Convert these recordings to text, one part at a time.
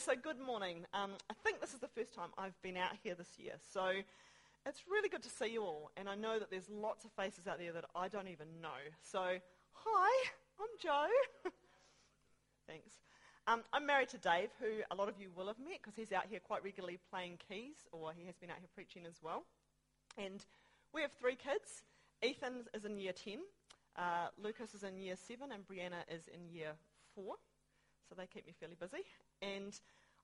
so good morning. Um, I think this is the first time I've been out here this year, so it's really good to see you all. And I know that there's lots of faces out there that I don't even know. So, hi, I'm Joe. Thanks. Um, I'm married to Dave, who a lot of you will have met because he's out here quite regularly playing keys, or he has been out here preaching as well. And we have three kids. Ethan is in year 10, uh, Lucas is in year 7, and Brianna is in year 4 so they keep me fairly busy. And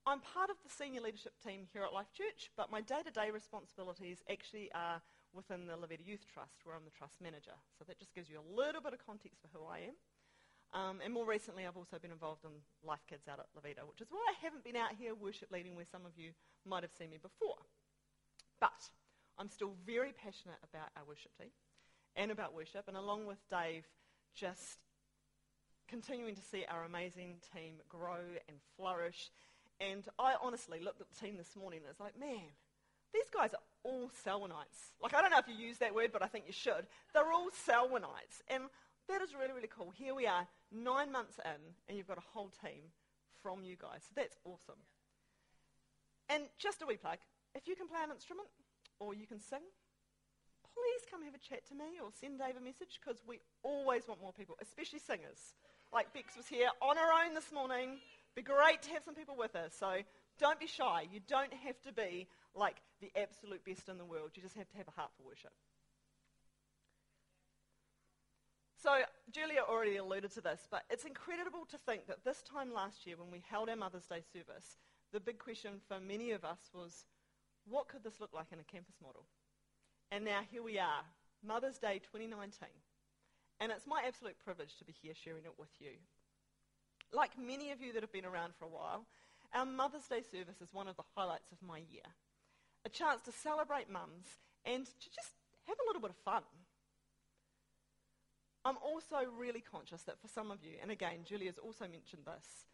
I'm part of the senior leadership team here at Life Church, but my day-to-day responsibilities actually are within the Levita Youth Trust, where I'm the trust manager. So that just gives you a little bit of context for who I am. Um, and more recently, I've also been involved in Life Kids out at Levita, which is why I haven't been out here worship leading where some of you might have seen me before. But I'm still very passionate about our worship team and about worship, and along with Dave, just continuing to see our amazing team grow and flourish. And I honestly looked at the team this morning and it's like, man, these guys are all Selwynites. Like, I don't know if you use that word, but I think you should. They're all Selwynites. And that is really, really cool. Here we are, nine months in, and you've got a whole team from you guys. So that's awesome. And just a wee plug if you can play an instrument or you can sing, please come have a chat to me or send Dave a message because we always want more people, especially singers like Bex was here on her own this morning. Be great to have some people with us. So don't be shy. You don't have to be like the absolute best in the world. You just have to have a heart for worship. So Julia already alluded to this, but it's incredible to think that this time last year when we held our Mother's Day service, the big question for many of us was, what could this look like in a campus model? And now here we are, Mother's Day 2019. And it's my absolute privilege to be here sharing it with you. Like many of you that have been around for a while, our Mother's Day service is one of the highlights of my year. A chance to celebrate mums and to just have a little bit of fun. I'm also really conscious that for some of you, and again, Julia's also mentioned this,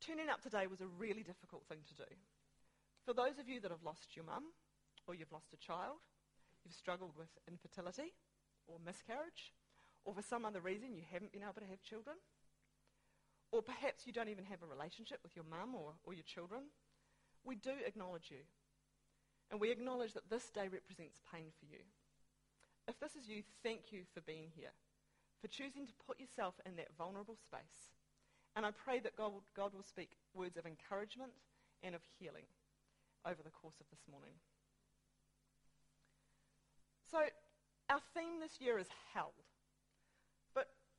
turning up today was a really difficult thing to do. For those of you that have lost your mum, or you've lost a child, you've struggled with infertility or miscarriage, or for some other reason you haven't been able to have children, or perhaps you don't even have a relationship with your mum or, or your children, we do acknowledge you. And we acknowledge that this day represents pain for you. If this is you, thank you for being here, for choosing to put yourself in that vulnerable space. And I pray that God, God will speak words of encouragement and of healing over the course of this morning. So, our theme this year is held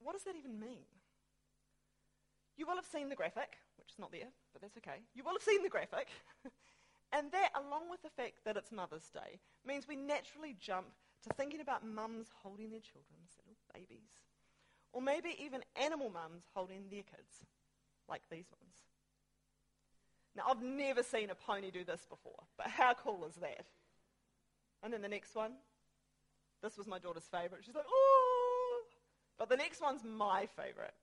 what does that even mean? You will have seen the graphic, which is not there, but that's okay. You will have seen the graphic. and that, along with the fact that it's Mother's Day, means we naturally jump to thinking about mums holding their children, little babies. Or maybe even animal mums holding their kids, like these ones. Now, I've never seen a pony do this before, but how cool is that? And then the next one. This was my daughter's favorite. She's like, oh, but the next one's my favorite.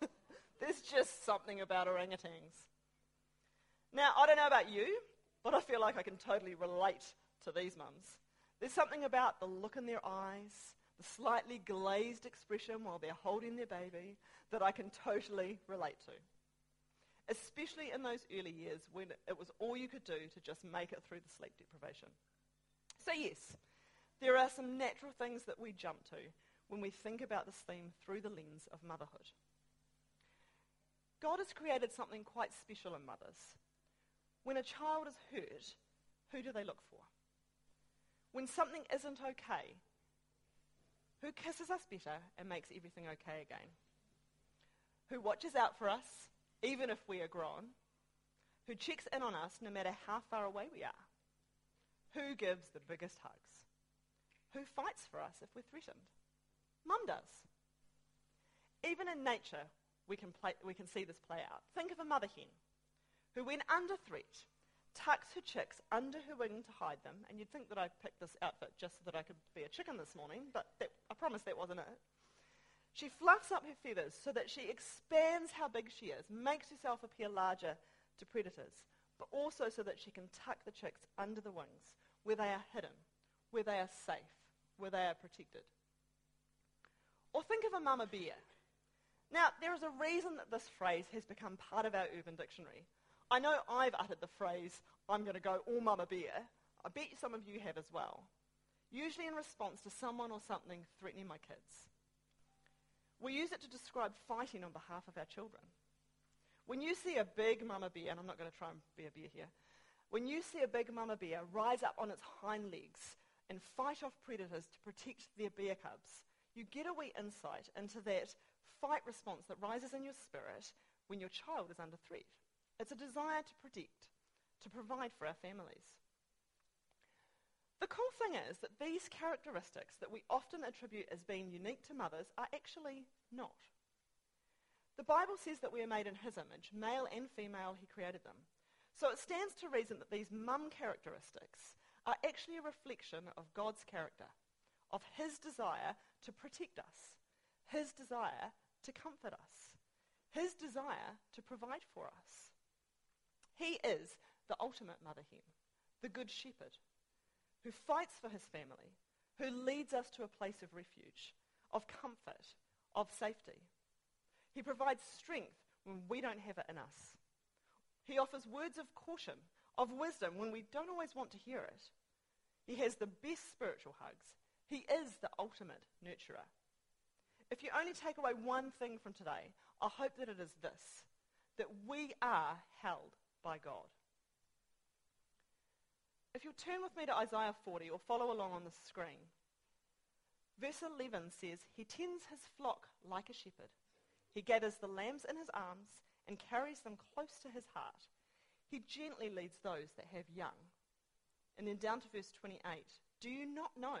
There's just something about orangutans. Now, I don't know about you, but I feel like I can totally relate to these mums. There's something about the look in their eyes, the slightly glazed expression while they're holding their baby that I can totally relate to. Especially in those early years when it was all you could do to just make it through the sleep deprivation. So, yes, there are some natural things that we jump to when we think about this theme through the lens of motherhood. God has created something quite special in mothers. When a child is hurt, who do they look for? When something isn't okay, who kisses us better and makes everything okay again? Who watches out for us, even if we are grown? Who checks in on us no matter how far away we are? Who gives the biggest hugs? Who fights for us if we're threatened? Mum does. Even in nature, we can, play, we can see this play out. Think of a mother hen who, when under threat, tucks her chicks under her wing to hide them. And you'd think that I picked this outfit just so that I could be a chicken this morning, but that, I promise that wasn't it. She fluffs up her feathers so that she expands how big she is, makes herself appear larger to predators, but also so that she can tuck the chicks under the wings, where they are hidden, where they are safe, where they are protected. Or think of a mama bear. Now, there is a reason that this phrase has become part of our urban dictionary. I know I've uttered the phrase, I'm going to go all mama bear. I bet some of you have as well. Usually in response to someone or something threatening my kids. We use it to describe fighting on behalf of our children. When you see a big mama bear, and I'm not going to try and be a bear here, when you see a big mama bear rise up on its hind legs and fight off predators to protect their bear cubs, you get a wee insight into that fight response that rises in your spirit when your child is under threat. It's a desire to protect, to provide for our families. The cool thing is that these characteristics that we often attribute as being unique to mothers are actually not. The Bible says that we are made in his image, male and female, he created them. So it stands to reason that these mum characteristics are actually a reflection of God's character, of his desire to protect us, his desire to comfort us, his desire to provide for us. He is the ultimate mother hen, the good shepherd, who fights for his family, who leads us to a place of refuge, of comfort, of safety. He provides strength when we don't have it in us. He offers words of caution, of wisdom when we don't always want to hear it. He has the best spiritual hugs. He is the ultimate nurturer. If you only take away one thing from today, I hope that it is this that we are held by God. If you'll turn with me to Isaiah 40 or follow along on the screen. Verse 11 says, He tends his flock like a shepherd. He gathers the lambs in his arms and carries them close to his heart. He gently leads those that have young. And then down to verse 28. Do you not know?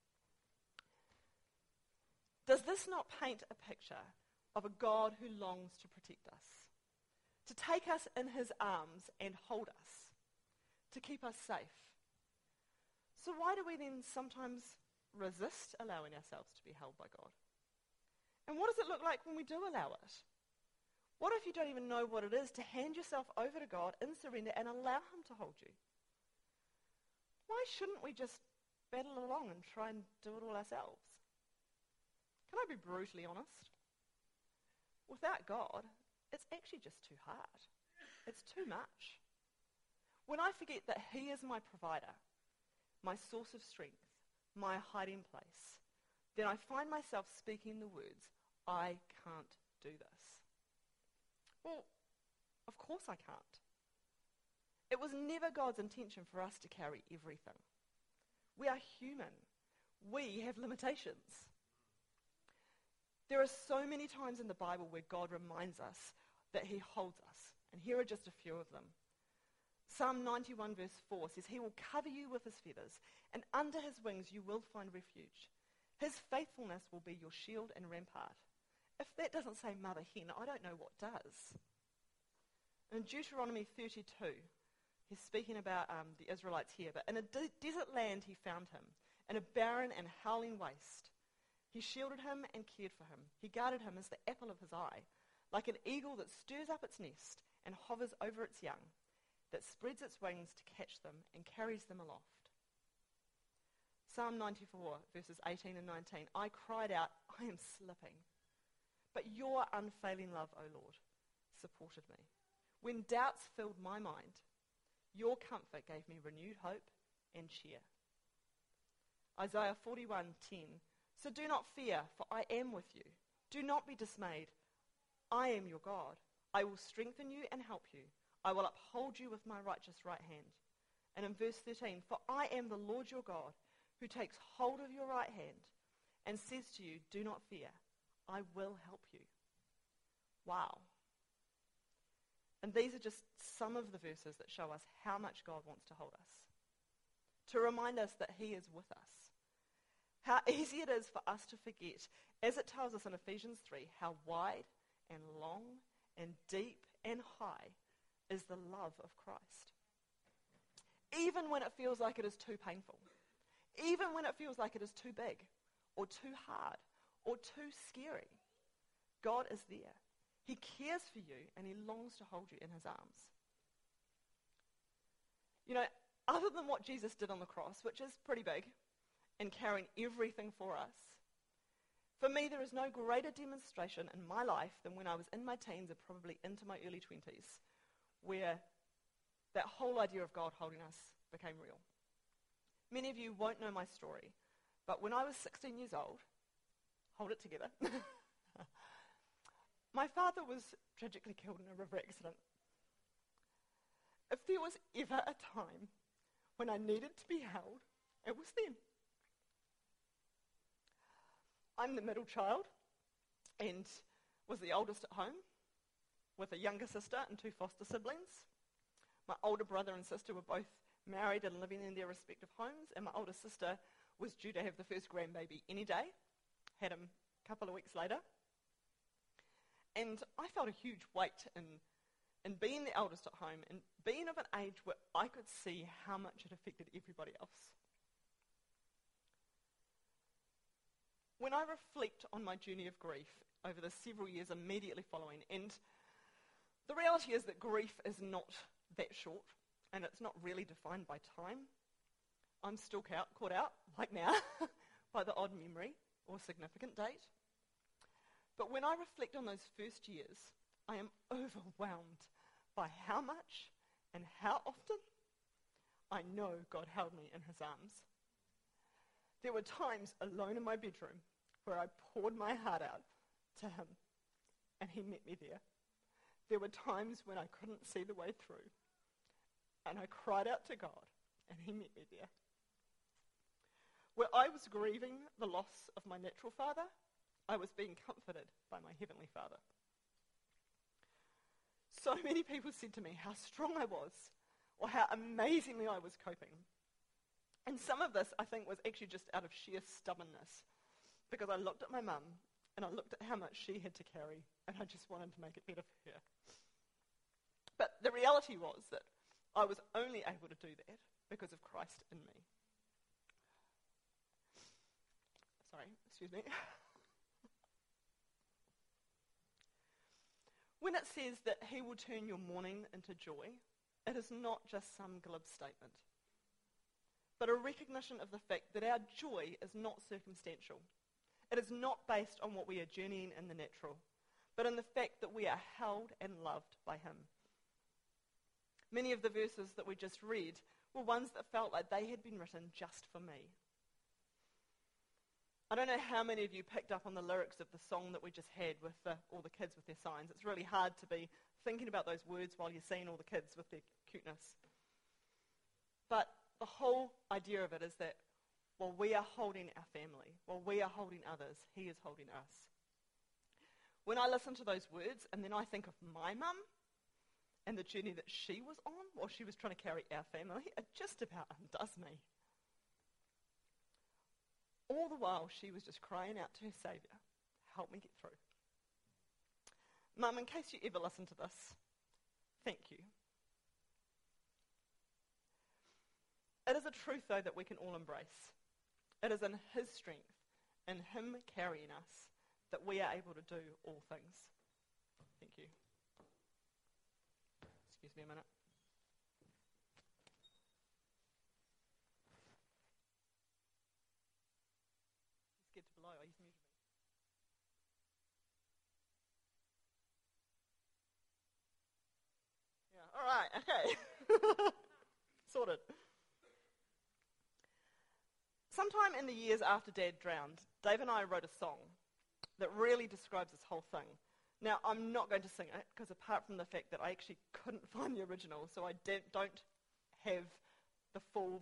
Does this not paint a picture of a God who longs to protect us? To take us in his arms and hold us? to keep us safe. So why do we then sometimes resist allowing ourselves to be held by God? And what does it look like when we do allow it? What if you don't even know what it is to hand yourself over to God in surrender and allow him to hold you? Why shouldn't we just battle along and try and do it all ourselves? Can I be brutally honest? Without God, it's actually just too hard. It's too much. When I forget that He is my provider, my source of strength, my hiding place, then I find myself speaking the words, I can't do this. Well, of course I can't. It was never God's intention for us to carry everything. We are human. We have limitations. There are so many times in the Bible where God reminds us that he holds us. And here are just a few of them. Psalm 91 verse 4 says, He will cover you with his feathers, and under his wings you will find refuge. His faithfulness will be your shield and rampart. If that doesn't say mother hen, I don't know what does. In Deuteronomy 32, he's speaking about um, the Israelites here, but in a de- desert land he found him, in a barren and howling waste. He shielded him and cared for him. He guarded him as the apple of his eye, like an eagle that stirs up its nest and hovers over its young that spreads its wings to catch them and carries them aloft. Psalm 94, verses 18 and 19. I cried out, I am slipping. But your unfailing love, O Lord, supported me. When doubts filled my mind, your comfort gave me renewed hope and cheer. Isaiah 41:10 So do not fear, for I am with you. Do not be dismayed. I am your God. I will strengthen you and help you. I will uphold you with my righteous right hand. And in verse 13, for I am the Lord your God, who takes hold of your right hand and says to you, do not fear, I will help you. Wow. And these are just some of the verses that show us how much God wants to hold us. To remind us that he is with us. How easy it is for us to forget, as it tells us in Ephesians 3, how wide, and long and deep and high is the love of Christ. Even when it feels like it is too painful, even when it feels like it is too big or too hard or too scary, God is there. He cares for you and he longs to hold you in his arms. You know, other than what Jesus did on the cross, which is pretty big, and carrying everything for us, for me, there is no greater demonstration in my life than when I was in my teens and probably into my early 20s, where that whole idea of God holding us became real. Many of you won't know my story, but when I was 16 years old, hold it together, my father was tragically killed in a river accident. If there was ever a time when I needed to be held, it was then. I'm the middle child and was the oldest at home with a younger sister and two foster siblings. My older brother and sister were both married and living in their respective homes, and my older sister was due to have the first grandbaby any day, had him a couple of weeks later. And I felt a huge weight in, in being the eldest at home and being of an age where I could see how much it affected everybody else. When I reflect on my journey of grief over the several years immediately following, and the reality is that grief is not that short, and it's not really defined by time. I'm still caught out, like now, by the odd memory or significant date. But when I reflect on those first years, I am overwhelmed by how much and how often I know God held me in his arms. There were times alone in my bedroom where I poured my heart out to him and he met me there. There were times when I couldn't see the way through and I cried out to God and he met me there. Where I was grieving the loss of my natural father, I was being comforted by my heavenly father. So many people said to me how strong I was or how amazingly I was coping. And some of this, I think, was actually just out of sheer stubbornness because I looked at my mum and I looked at how much she had to carry and I just wanted to make it better for her. But the reality was that I was only able to do that because of Christ in me. Sorry, excuse me. when it says that he will turn your mourning into joy, it is not just some glib statement, but a recognition of the fact that our joy is not circumstantial. It is not based on what we are journeying in the natural, but in the fact that we are held and loved by him. Many of the verses that we just read were ones that felt like they had been written just for me. I don't know how many of you picked up on the lyrics of the song that we just had with the, all the kids with their signs. It's really hard to be thinking about those words while you're seeing all the kids with their cuteness. But the whole idea of it is that while we are holding our family, while we are holding others, He is holding us. When I listen to those words and then I think of my mum and the journey that she was on while she was trying to carry our family, it just about undoes me. All the while, she was just crying out to her Saviour, help me get through. Mum, in case you ever listen to this, thank you. It is a truth, though, that we can all embrace. It is in His strength, in Him carrying us, that we are able to do all things. Thank you. Excuse me a minute. Scared to blow. Oh, he's muted all right, okay. Sorted. Sometime in the years after Dad drowned, Dave and I wrote a song that really describes this whole thing. Now, I'm not going to sing it because apart from the fact that I actually couldn't find the original, so I don't have the full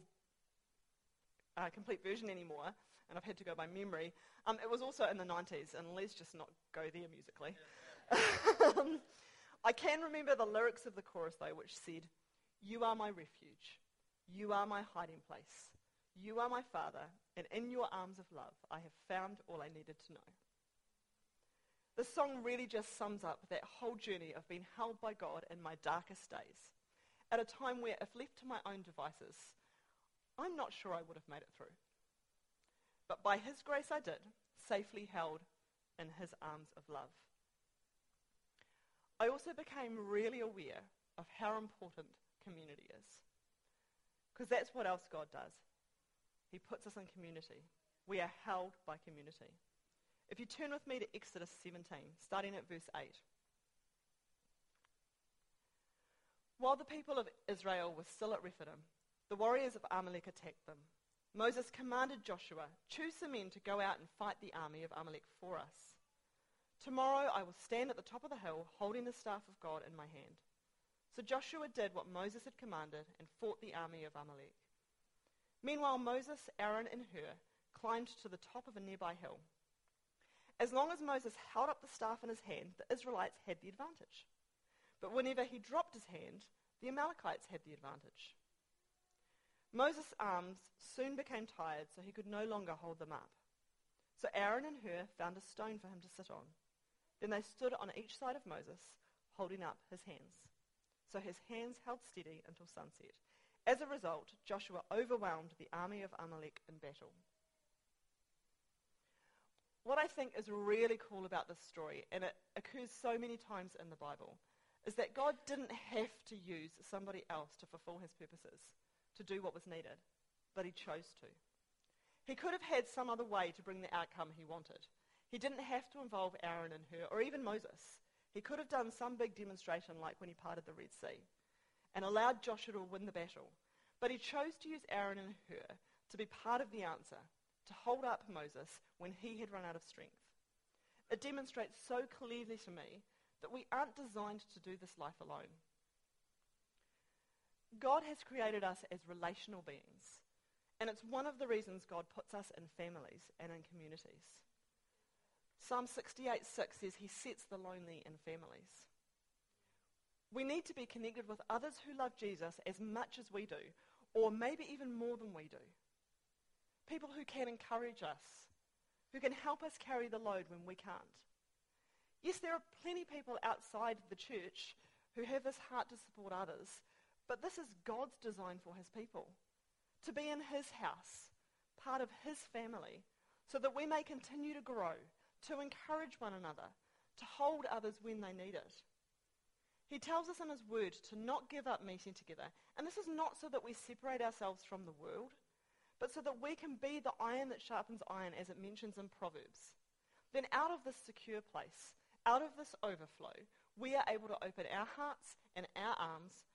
uh, complete version anymore, and I've had to go by memory. Um, it was also in the 90s, and let's just not go there musically. um, I can remember the lyrics of the chorus, though, which said, You are my refuge. You are my hiding place. You are my Father, and in your arms of love I have found all I needed to know. The song really just sums up that whole journey of being held by God in my darkest days, at a time where, if left to my own devices, I'm not sure I would have made it through. But by His grace I did, safely held in His arms of love. I also became really aware of how important community is. Because that's what else God does. He puts us in community. We are held by community. If you turn with me to Exodus 17, starting at verse 8. While the people of Israel were still at Rephidim, the warriors of Amalek attacked them. Moses commanded Joshua, Choose some men to go out and fight the army of Amalek for us. Tomorrow I will stand at the top of the hill, holding the staff of God in my hand. So Joshua did what Moses had commanded and fought the army of Amalek. Meanwhile, Moses, Aaron, and Hur climbed to the top of a nearby hill. As long as Moses held up the staff in his hand, the Israelites had the advantage. But whenever he dropped his hand, the Amalekites had the advantage. Moses' arms soon became tired, so he could no longer hold them up. So Aaron and Hur found a stone for him to sit on. Then they stood on each side of Moses, holding up his hands. So his hands held steady until sunset. As a result, Joshua overwhelmed the army of Amalek in battle. What I think is really cool about this story, and it occurs so many times in the Bible, is that God didn't have to use somebody else to fulfill his purposes, to do what was needed, but he chose to. He could have had some other way to bring the outcome he wanted. He didn't have to involve Aaron and Hur, or even Moses. He could have done some big demonstration like when he parted the Red Sea and allowed Joshua to win the battle. But he chose to use Aaron and Hur to be part of the answer, to hold up Moses when he had run out of strength. It demonstrates so clearly to me that we aren't designed to do this life alone. God has created us as relational beings, and it's one of the reasons God puts us in families and in communities. Psalm 68 6 says he sets the lonely in families. We need to be connected with others who love Jesus as much as we do, or maybe even more than we do. People who can encourage us, who can help us carry the load when we can't. Yes, there are plenty of people outside the church who have this heart to support others, but this is God's design for his people. To be in his house, part of his family, so that we may continue to grow to encourage one another, to hold others when they need it. He tells us in his word to not give up meeting together. And this is not so that we separate ourselves from the world, but so that we can be the iron that sharpens iron, as it mentions in Proverbs. Then out of this secure place, out of this overflow, we are able to open our hearts and our arms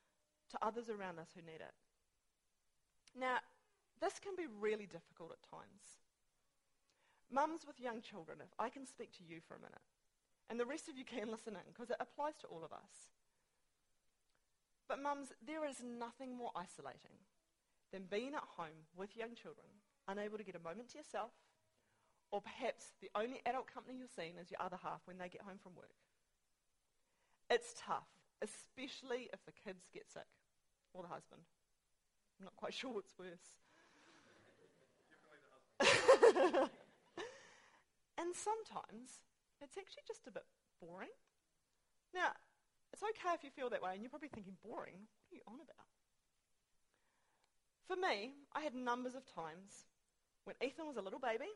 to others around us who need it. Now, this can be really difficult at times. Mums with young children, if I can speak to you for a minute, and the rest of you can listen in, because it applies to all of us. But mums, there is nothing more isolating than being at home with young children, unable to get a moment to yourself, or perhaps the only adult company you're seeing is your other half when they get home from work. It's tough, especially if the kids get sick, or the husband. I'm not quite sure what's worse. And sometimes it's actually just a bit boring. Now, it's okay if you feel that way, and you're probably thinking, boring? What are you on about? For me, I had numbers of times when Ethan was a little baby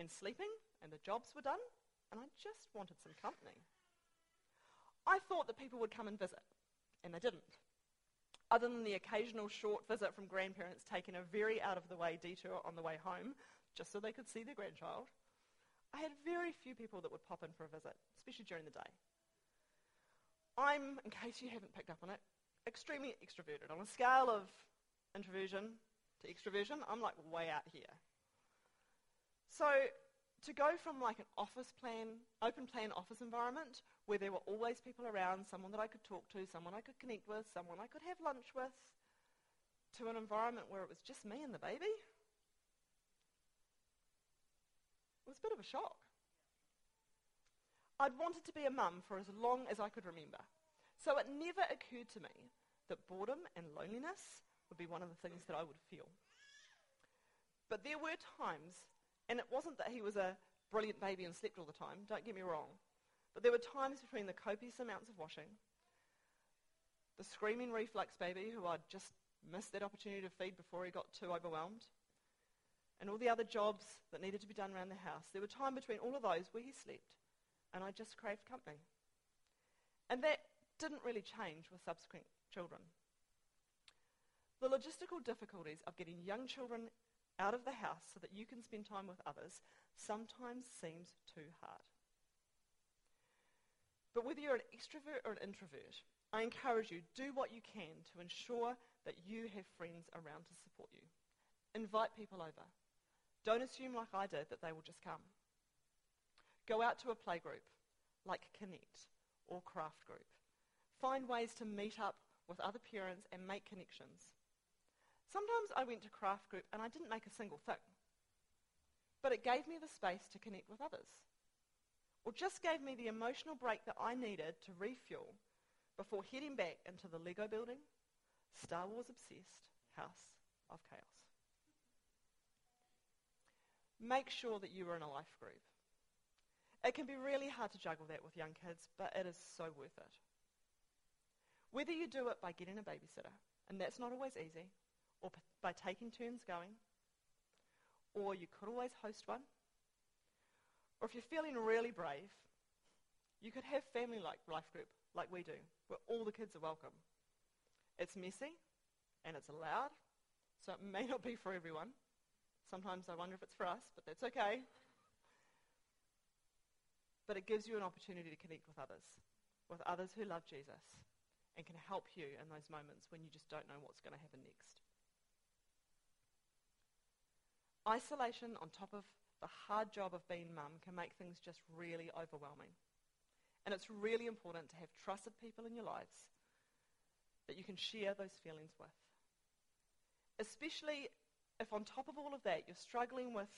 and sleeping, and the jobs were done, and I just wanted some company. I thought that people would come and visit, and they didn't. Other than the occasional short visit from grandparents taking a very out of the way detour on the way home, just so they could see their grandchild, I had very few people that would pop in for a visit, especially during the day. I'm, in case you haven't picked up on it, extremely extroverted. On a scale of introversion to extroversion, I'm like way out here. So to go from like an office plan, open plan office environment where there were always people around, someone that I could talk to, someone I could connect with, someone I could have lunch with, to an environment where it was just me and the baby, It was a bit of a shock. I'd wanted to be a mum for as long as I could remember. So it never occurred to me that boredom and loneliness would be one of the things that I would feel. But there were times, and it wasn't that he was a brilliant baby and slept all the time, don't get me wrong, But there were times between the copious amounts of washing, the screaming reflux baby who I'd just missed that opportunity to feed before he got too overwhelmed, and all the other jobs that needed to be done around the house. There were time between all of those where he slept, and I just craved company. And that didn't really change with subsequent children. The logistical difficulties of getting young children out of the house so that you can spend time with others sometimes seems too hard. But whether you're an extrovert or an introvert, I encourage you, do what you can to ensure that you have friends around to support you. Invite people over. Don't assume, like I did, that they will just come. Go out to a playgroup like Connect or Craft Group. Find ways to meet up with other parents and make connections. Sometimes I went to Craft Group and I didn't make a single thing, but it gave me the space to connect with others or just gave me the emotional break that I needed to refuel before heading back into the Lego building, Star Wars obsessed house of chaos. Make sure that you are in a life group. It can be really hard to juggle that with young kids, but it is so worth it. Whether you do it by getting a babysitter, and that's not always easy, or by taking turns going, or you could always host one, or if you're feeling really brave, you could have family like life group like we do, where all the kids are welcome. It's messy and it's loud, so it may not be for everyone. Sometimes I wonder if it's for us, but that's okay. But it gives you an opportunity to connect with others, with others who love Jesus and can help you in those moments when you just don't know what's going to happen next. Isolation on top of the hard job of being mum can make things just really overwhelming. And it's really important to have trusted people in your lives that you can share those feelings with. Especially if on top of all of that you're struggling with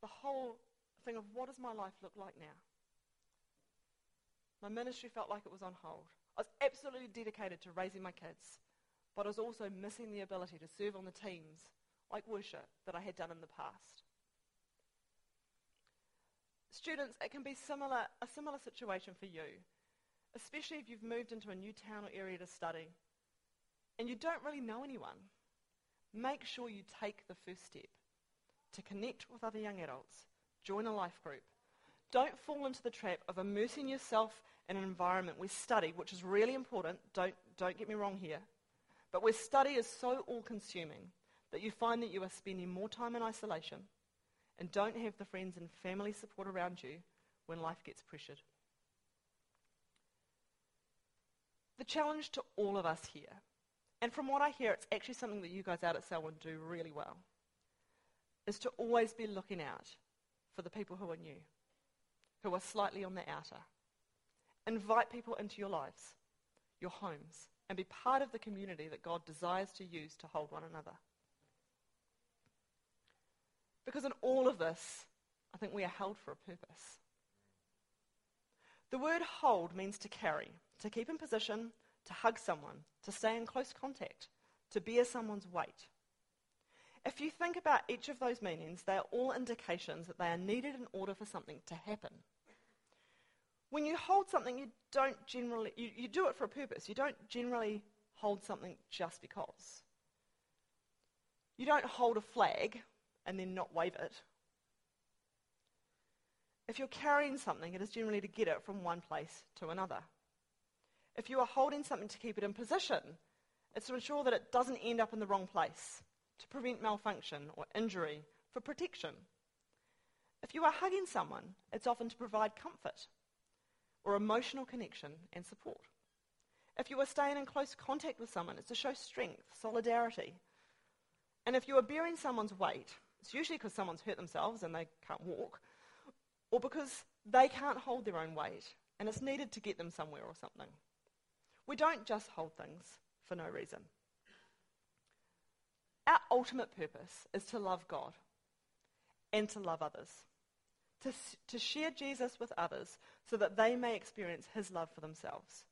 the whole thing of what does my life look like now? My ministry felt like it was on hold. I was absolutely dedicated to raising my kids, but I was also missing the ability to serve on the teams like worship that I had done in the past. Students, it can be similar, a similar situation for you, especially if you've moved into a new town or area to study and you don't really know anyone. Make sure you take the first step to connect with other young adults, join a life group. Don't fall into the trap of immersing yourself in an environment. Where study, which is really important, don't, don't get me wrong here, but where study is so all consuming that you find that you are spending more time in isolation and don't have the friends and family support around you when life gets pressured. The challenge to all of us here, and from what I hear, it's actually something that you guys out at Selwyn do really well, is to always be looking out for the people who are new, who are slightly on the outer. Invite people into your lives, your homes, and be part of the community that God desires to use to hold one another. Because in all of this, I think we are held for a purpose. The word hold means to carry, to keep in position, to hug someone, to stay in close contact, to bear someone's weight. If you think about each of those meanings, they are all indications that they are needed in order for something to happen. When you hold something, you don't generally, you, you do it for a purpose. You don't generally hold something just because. You don't hold a flag and then not wave it. If you're carrying something, it is generally to get it from one place to another. If you are holding something to keep it in position, it's to ensure that it doesn't end up in the wrong place, to prevent malfunction or injury, for protection. If you are hugging someone, it's often to provide comfort or emotional connection and support. If you are staying in close contact with someone, it's to show strength, solidarity. And if you are bearing someone's weight, it's usually because someone's hurt themselves and they can't walk, or because they can't hold their own weight and it's needed to get them somewhere or something. We don't just hold things for no reason. Our ultimate purpose is to love God and to love others, to, to share Jesus with others so that they may experience his love for themselves.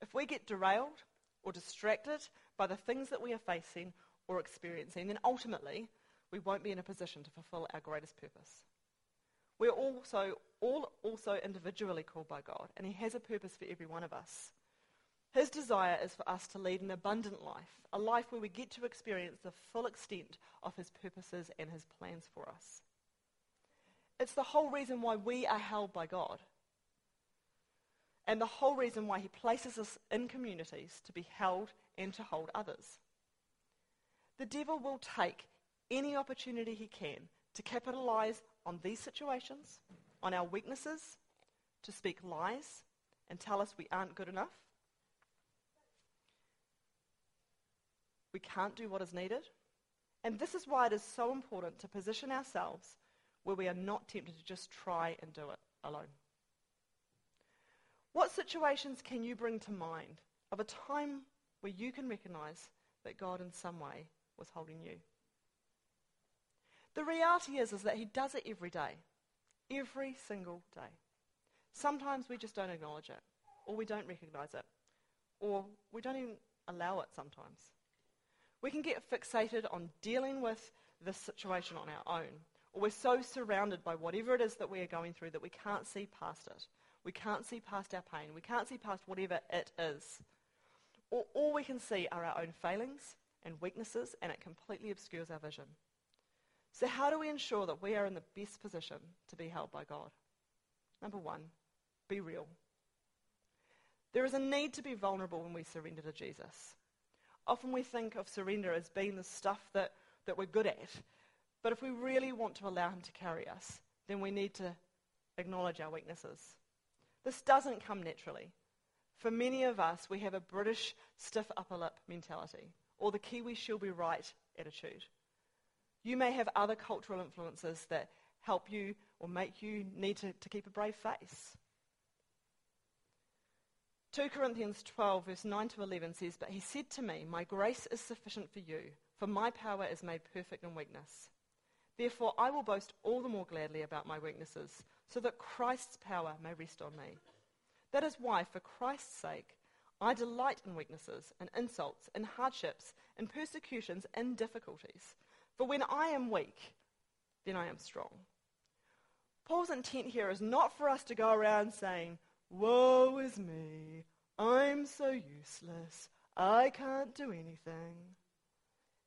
If we get derailed or distracted by the things that we are facing or experiencing, then ultimately we won't be in a position to fulfill our greatest purpose. We're also all also individually called by God, and He has a purpose for every one of us. His desire is for us to lead an abundant life, a life where we get to experience the full extent of His purposes and His plans for us. It's the whole reason why we are held by God. And the whole reason why He places us in communities to be held and to hold others. The devil will take any opportunity he can to capitalize on these situations, on our weaknesses, to speak lies and tell us we aren't good enough. We can't do what is needed. And this is why it is so important to position ourselves where we are not tempted to just try and do it alone. What situations can you bring to mind of a time where you can recognize that God in some way was holding you? The reality is, is that He does it every day. Every single day. Sometimes we just don't acknowledge it, or we don't recognize it, or we don't even allow it sometimes. We can get fixated on dealing with this situation on our own, or we're so surrounded by whatever it is that we are going through that we can't see past it. We can't see past our pain. We can't see past whatever it is. Or all we can see are our own failings and weaknesses, and it completely obscures our vision. So, how do we ensure that we are in the best position to be held by God? Number one, be real. There is a need to be vulnerable when we surrender to Jesus. Often we think of surrender as being the stuff that, that we're good at. But if we really want to allow Him to carry us, then we need to acknowledge our weaknesses. This doesn't come naturally. For many of us, we have a British stiff upper lip mentality, or the Kiwi she'll be right attitude. You may have other cultural influences that help you or make you need to, to keep a brave face. 2 Corinthians 12, verse 9 to 11 says, But he said to me, My grace is sufficient for you, for my power is made perfect in weakness. Therefore, I will boast all the more gladly about my weaknesses, so that Christ's power may rest on me. That is why, for Christ's sake, I delight in weaknesses, and insults, and hardships, and persecutions, and difficulties. For when I am weak, then I am strong. Paul's intent here is not for us to go around saying, Woe is me, I'm so useless, I can't do anything.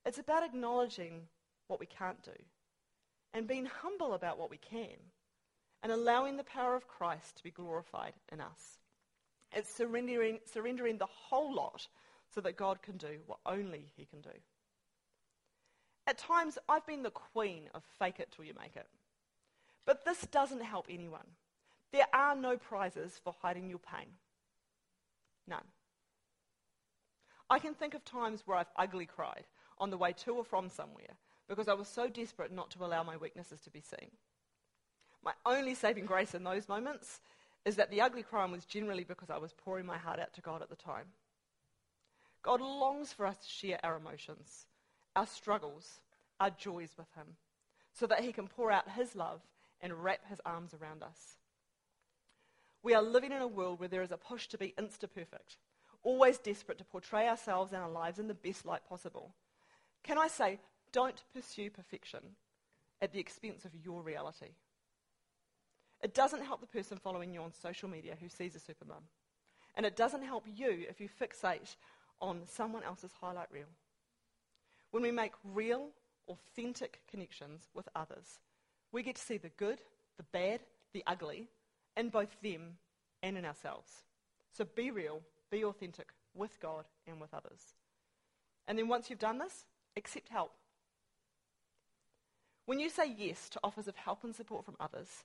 It's about acknowledging what we can't do and being humble about what we can and allowing the power of Christ to be glorified in us. It's surrendering, surrendering the whole lot so that God can do what only He can do. At times, I've been the queen of fake it till you make it. But this doesn't help anyone. There are no prizes for hiding your pain. None. I can think of times where I've ugly cried on the way to or from somewhere because I was so desperate not to allow my weaknesses to be seen. My only saving grace in those moments is that the ugly crying was generally because I was pouring my heart out to God at the time. God longs for us to share our emotions, our struggles, our joys with Him, so that He can pour out His love and wrap His arms around us. We are living in a world where there is a push to be insta perfect, always desperate to portray ourselves and our lives in the best light possible. Can I say, don't pursue perfection at the expense of your reality. It doesn't help the person following you on social media who sees a supermum. And it doesn't help you if you fixate on someone else's highlight reel. When we make real, authentic connections with others, we get to see the good, the bad, the ugly in both them and in ourselves. So be real, be authentic with God and with others. And then once you've done this, accept help. When you say yes to offers of help and support from others,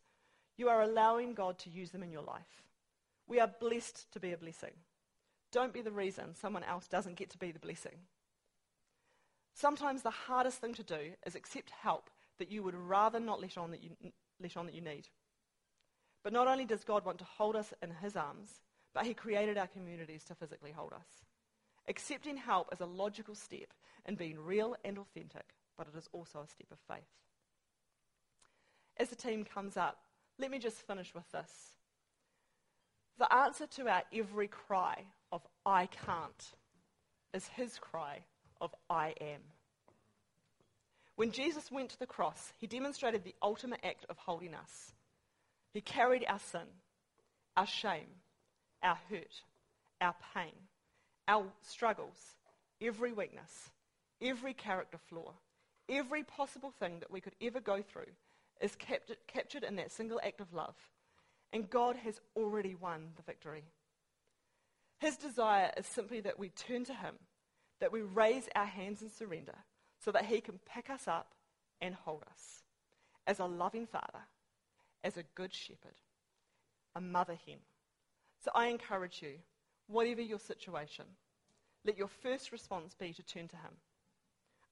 you are allowing God to use them in your life. We are blessed to be a blessing. Don't be the reason someone else doesn't get to be the blessing. Sometimes the hardest thing to do is accept help that you would rather not let on that you, let on that you need. But not only does God want to hold us in his arms, but he created our communities to physically hold us. Accepting help is a logical step in being real and authentic, but it is also a step of faith. As the team comes up, let me just finish with this. The answer to our every cry of I can't is his cry of I am. When Jesus went to the cross, he demonstrated the ultimate act of holding us. He carried our sin, our shame, our hurt, our pain, our struggles, every weakness, every character flaw, every possible thing that we could ever go through is captured, captured in that single act of love. And God has already won the victory. His desire is simply that we turn to Him, that we raise our hands in surrender, so that He can pick us up and hold us as a loving Father, as a good shepherd, a mother hen. So I encourage you, whatever your situation, let your first response be to turn to Him.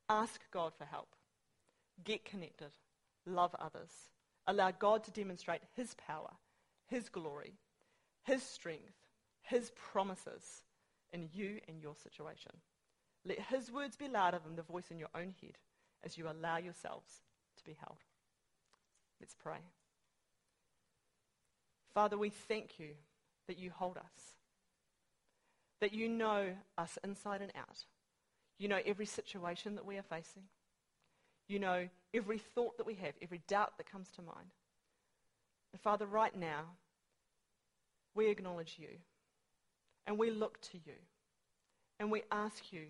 Ask God for help. Get connected. Love others. Allow God to demonstrate His power, His glory, His strength, His promises in you and your situation. Let His words be louder than the voice in your own head as you allow yourselves to be held. Let's pray. Father, we thank you that you hold us, that you know us inside and out. You know every situation that we are facing. You know every thought that we have, every doubt that comes to mind. And Father, right now, we acknowledge you and we look to you and we ask you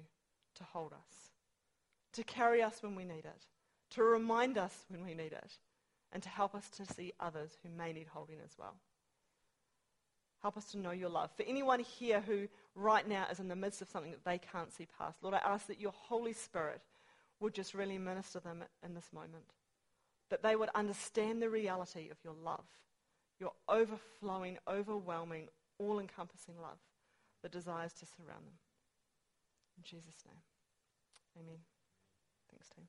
to hold us, to carry us when we need it, to remind us when we need it, and to help us to see others who may need holding as well. Help us to know your love. For anyone here who right now is in the midst of something that they can't see past, Lord, I ask that your Holy Spirit would just really minister them in this moment. That they would understand the reality of your love, your overflowing, overwhelming, all encompassing love that desires to surround them. In Jesus' name, amen. Thanks, team.